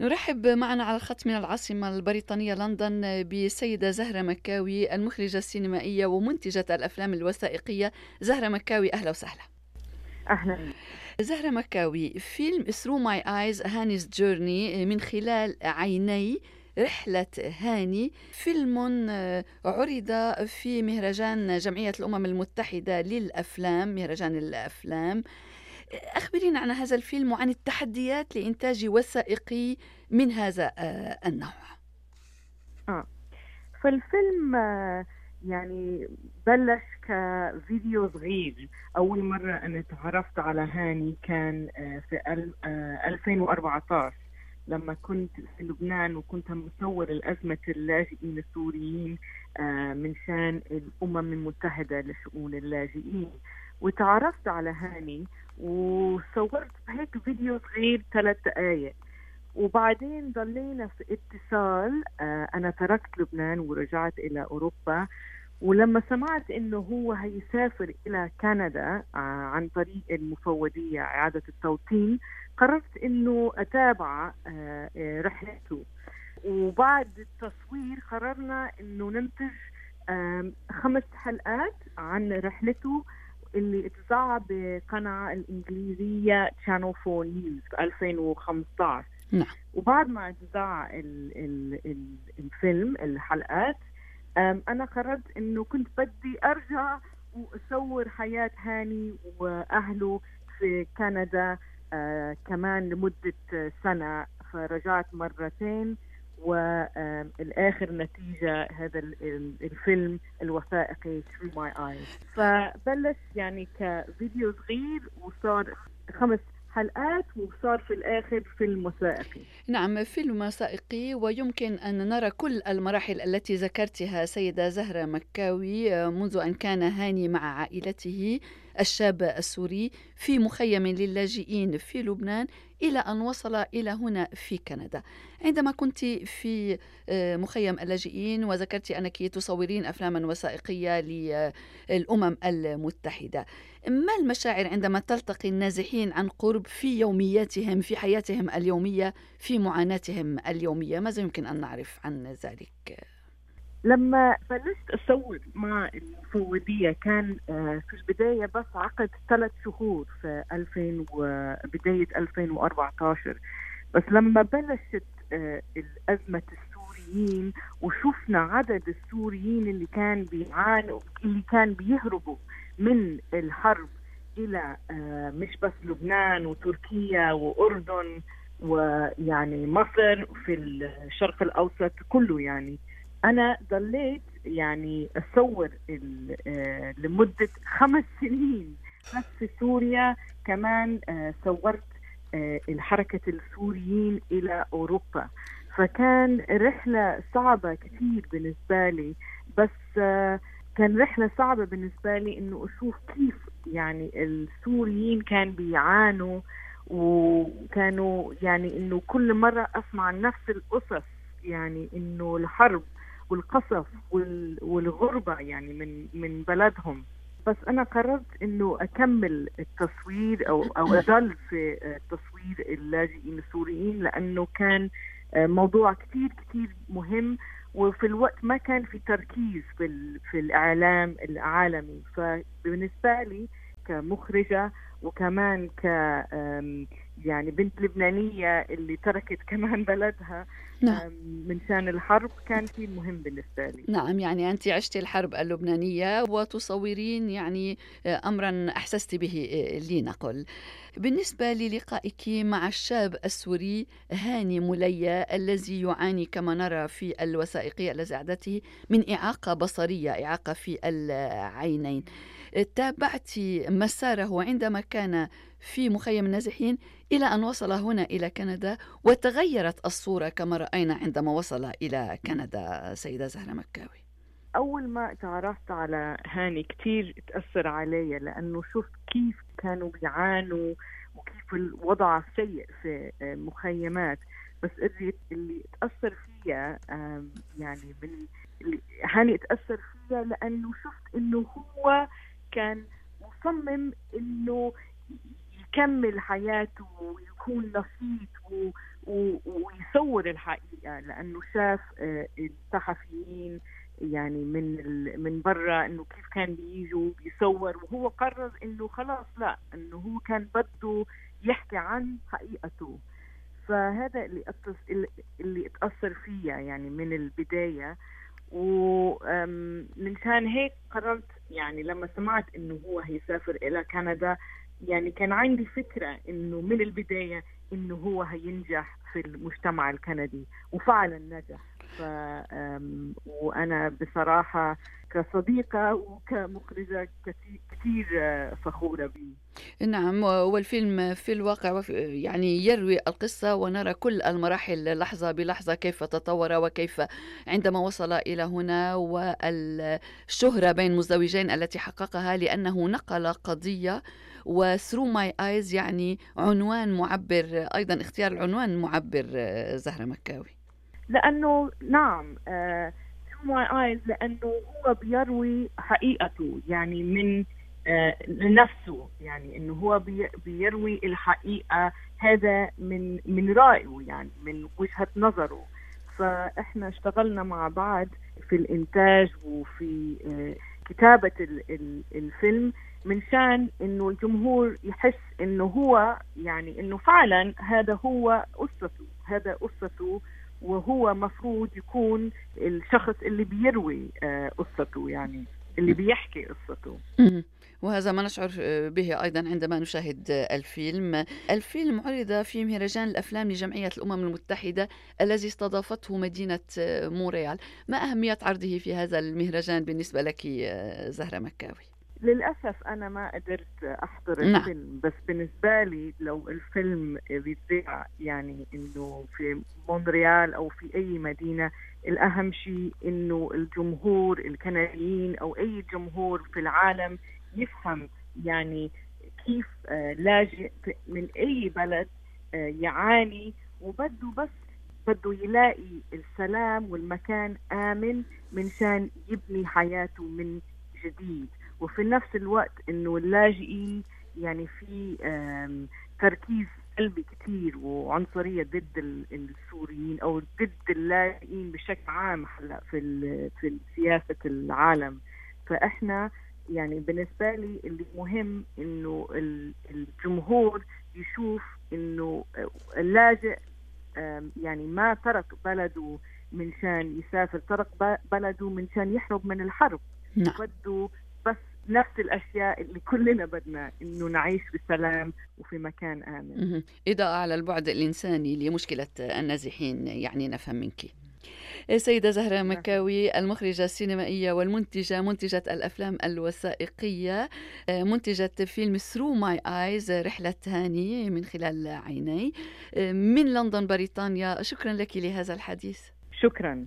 نرحب معنا على الخط من العاصمة البريطانية لندن بسيدة زهرة مكاوي المخرجة السينمائية ومنتجة الأفلام الوثائقية. زهرة مكاوي أهلا وسهلا. أهلا. زهرة مكاوي فيلم Through My Eyes هاني's Journey من خلال عيني رحلة هاني. فيلم عرض في مهرجان جمعية الأمم المتحدة للأفلام مهرجان الأفلام. أخبرينا عن هذا الفيلم وعن التحديات لإنتاج وثائقي من هذا آه، النوع. آه. فالفيلم آه، يعني بلش كفيديو صغير. أول مرة أنا تعرفت على هاني كان آه، في 2014 لما كنت في لبنان وكنت مصور الأزمة اللاجئين السوريين من شان الأمم المتحدة لشؤون اللاجئين. وتعرفت على هاني وصورت هيك فيديو صغير ثلاث دقائق وبعدين ضلينا في اتصال آه، أنا تركت لبنان ورجعت إلى أوروبا. ولما سمعت إنه هو هيسافر إلى كندا آه، عن طريق المفوضية إعادة التوطين قررت إنه أتابع آه، رحلته. وبعد التصوير قررنا إنه ننتج خمس حلقات عن رحلته. اللي اتذاع بقناة الإنجليزية Channel 4 News في 2015 نعم. وبعد ما اتذاع الفيلم الحلقات أنا قررت إنه كنت بدي أرجع وأصور حياة هاني وأهله في كندا آه كمان لمدة سنة فرجعت مرتين والاخر نتيجة هذا الفيلم الوثائقي Through My Eyes. فبلش يعني كفيديو صغير وصار خمس حلقات وصار في الآخر فيلم وثائقي. نعم فيلم وثائقي ويمكن أن نرى كل المراحل التي ذكرتها سيدة زهرة مكاوي منذ أن كان هاني مع عائلته. الشاب السوري في مخيم للاجئين في لبنان إلى أن وصل إلى هنا في كندا. عندما كنت في آه، مخيم اللاجئين وذكرت أنك تصورين أفلاما وثائقية للأمم المتحدة. ما المشاعر عندما تلتقي النازحين عن قرب في يومياتهم في حياتهم اليومية في معاناتهم اليومية؟ ماذا يمكن أن نعرف عن ذلك؟ لما بلشت أصور مع المفوضية كان آه، في البداية بس عقد ثلاث شهور في 2000 وبداية 2014 بس لما بلشت آه، الأزمة السوريين وشفنا عدد السوريين اللي كان بيعانوا اللي كان بيهربوا من الحرب إلى آه، مش بس لبنان وتركيا وأردن ويعني مصر في الشرق الأوسط كله يعني. أنا ضليت يعني أصور آه، لمدة خمس سنين بس في سوريا. كمان آه، صورت آه، الحركة السوريين إلى أوروبا. فكان رحلة صعبة كثير بالنسبة لي. بس كان رحلة صعبة بالنسبة لي إنه أشوف كيف يعني السوريين كان بيعانوا وكانوا يعني إنه كل مرة أسمع نفس القصص يعني إنه الحرب والقصف والغربة يعني من من بلدهم. بس أنا قررت إنه أكمل التصوير أو أو أضل في تصوير اللاجئين السوريين لأنه كان موضوع كثير كثير مهم وفي الوقت ما كان في تركيز في في الإعلام العالمي. فبالنسبة لي كمخرجة وكمان ك يعني بنت لبنانية اللي تركت كمان بلدها نعم. من شان الحرب كان شيء مهم بالنسبة لي. نعم يعني أنت عشت الحرب اللبنانية وتصورين يعني آه، أمرا أحسست به آه، لنقل. بالنسبة للقائك مع الشاب السوري هاني مليا الذي يعاني كما نرى في الوثائقية الذي أعدته من إعاقة بصرية إعاقة في العينين. تابعت مساره عندما كان في مخيم النازحين إلى أن وصل هنا إلى كندا وتغيرت الصورة كما رأينا عندما وصل إلى كندا سيدة زهرة مكاوي. أول ما تعرفت على هاني كثير تأثر علي لأنه شفت كيف كانوا بيعانوا وكيف الوضع سيء في مخيمات. بس اللي اللي تأثر فيها يعني من هاني تأثر فيها لأنه شفت إنه هو كان مصمم إنه يكمل حياته ويكون نشيط ويصور الحقيقة لأنه شاف آه، الصحفيين يعني من من برا إنه كيف كان بيجوا بيصور وهو قرر إنه خلاص لا إنه هو كان بده يحكي عن حقيقته. فهذا اللي اللي اتاثر فيها يعني من البداية. ومنشان هيك قررت يعني لما سمعت إنه هو هيسافر إلى كندا يعني كان عندي فكرة إنه من البداية إنه هو هينجح في المجتمع الكندي وفعلا نجح. ف وأنا بصراحة كصديقة وكمخرجة كثير فخورة به نعم والفيلم في الواقع يعني يروي القصة ونرى كل المراحل لحظة بلحظة كيف تطور وكيف عندما وصل إلى هنا والشهرة بين مزدوجين التي حققها لأنه نقل قضية و Through My Eyes يعني عنوان معبر أيضا اختيار العنوان معبر زهرة مكاوي. لأنه نعم Through My Eyes لأنه هو بيروي حقيقته يعني من لنفسه آه، يعني إنه هو بيروي الحقيقة هذا من من رأيه يعني من وجهة نظره. فإحنا اشتغلنا مع بعض في الإنتاج وفي آه، كتابة الفيلم من شان إنه الجمهور يحس إنه هو يعني إنه فعلا هذا هو قصته هذا قصته وهو مفروض يكون الشخص اللي بيروي آه، قصته يعني اللي بيحكي قصته. وهذا ما نشعر به أيضا عندما نشاهد الفيلم. الفيلم عرض في مهرجان الأفلام لجمعية الأمم المتحدة الذي استضافته مدينة مونريال ما أهمية عرضه في هذا المهرجان بالنسبة لك زهرة مكاوي؟ للأسف أنا ما قدرت أحضر نعم. الفيلم بس بالنسبة لي لو الفيلم بيتذاع يعني إنه في مونريال أو في أي مدينة الأهم شيء إنه الجمهور الكنديين أو أي جمهور في العالم يفهم يعني كيف آه، لاجئ من أي بلد آه، يعاني وبده بس بده يلاقي السلام والمكان آمن منشان يبني حياته من جديد وفي نفس الوقت إنه اللاجئين يعني في تركيز سلبي كثير وعنصرية ضد السوريين أو ضد اللاجئين بشكل عام هلأ في في سياسة العالم فإحنا يعني بالنسبة لي اللي مهم إنه الجمهور يشوف إنه اللاجئ يعني ما ترك بلده من شان يسافر ترك بلده من شان يهرب من الحرب نعم. بده نفس الأشياء اللي كلنا بدنا إنه نعيش بسلام وفي مكان آمن. اضاءه على البعد الإنساني لمشكلة النازحين يعني نفهم منك. سيدة زهرة مكاوي المخرجة السينمائية والمنتجة منتجة الأفلام الوثائقية منتجة فيلم Through My Eyes رحلة هاني من خلال عيني من لندن بريطانيا. شكرا لك لهذا الحديث. شكرا.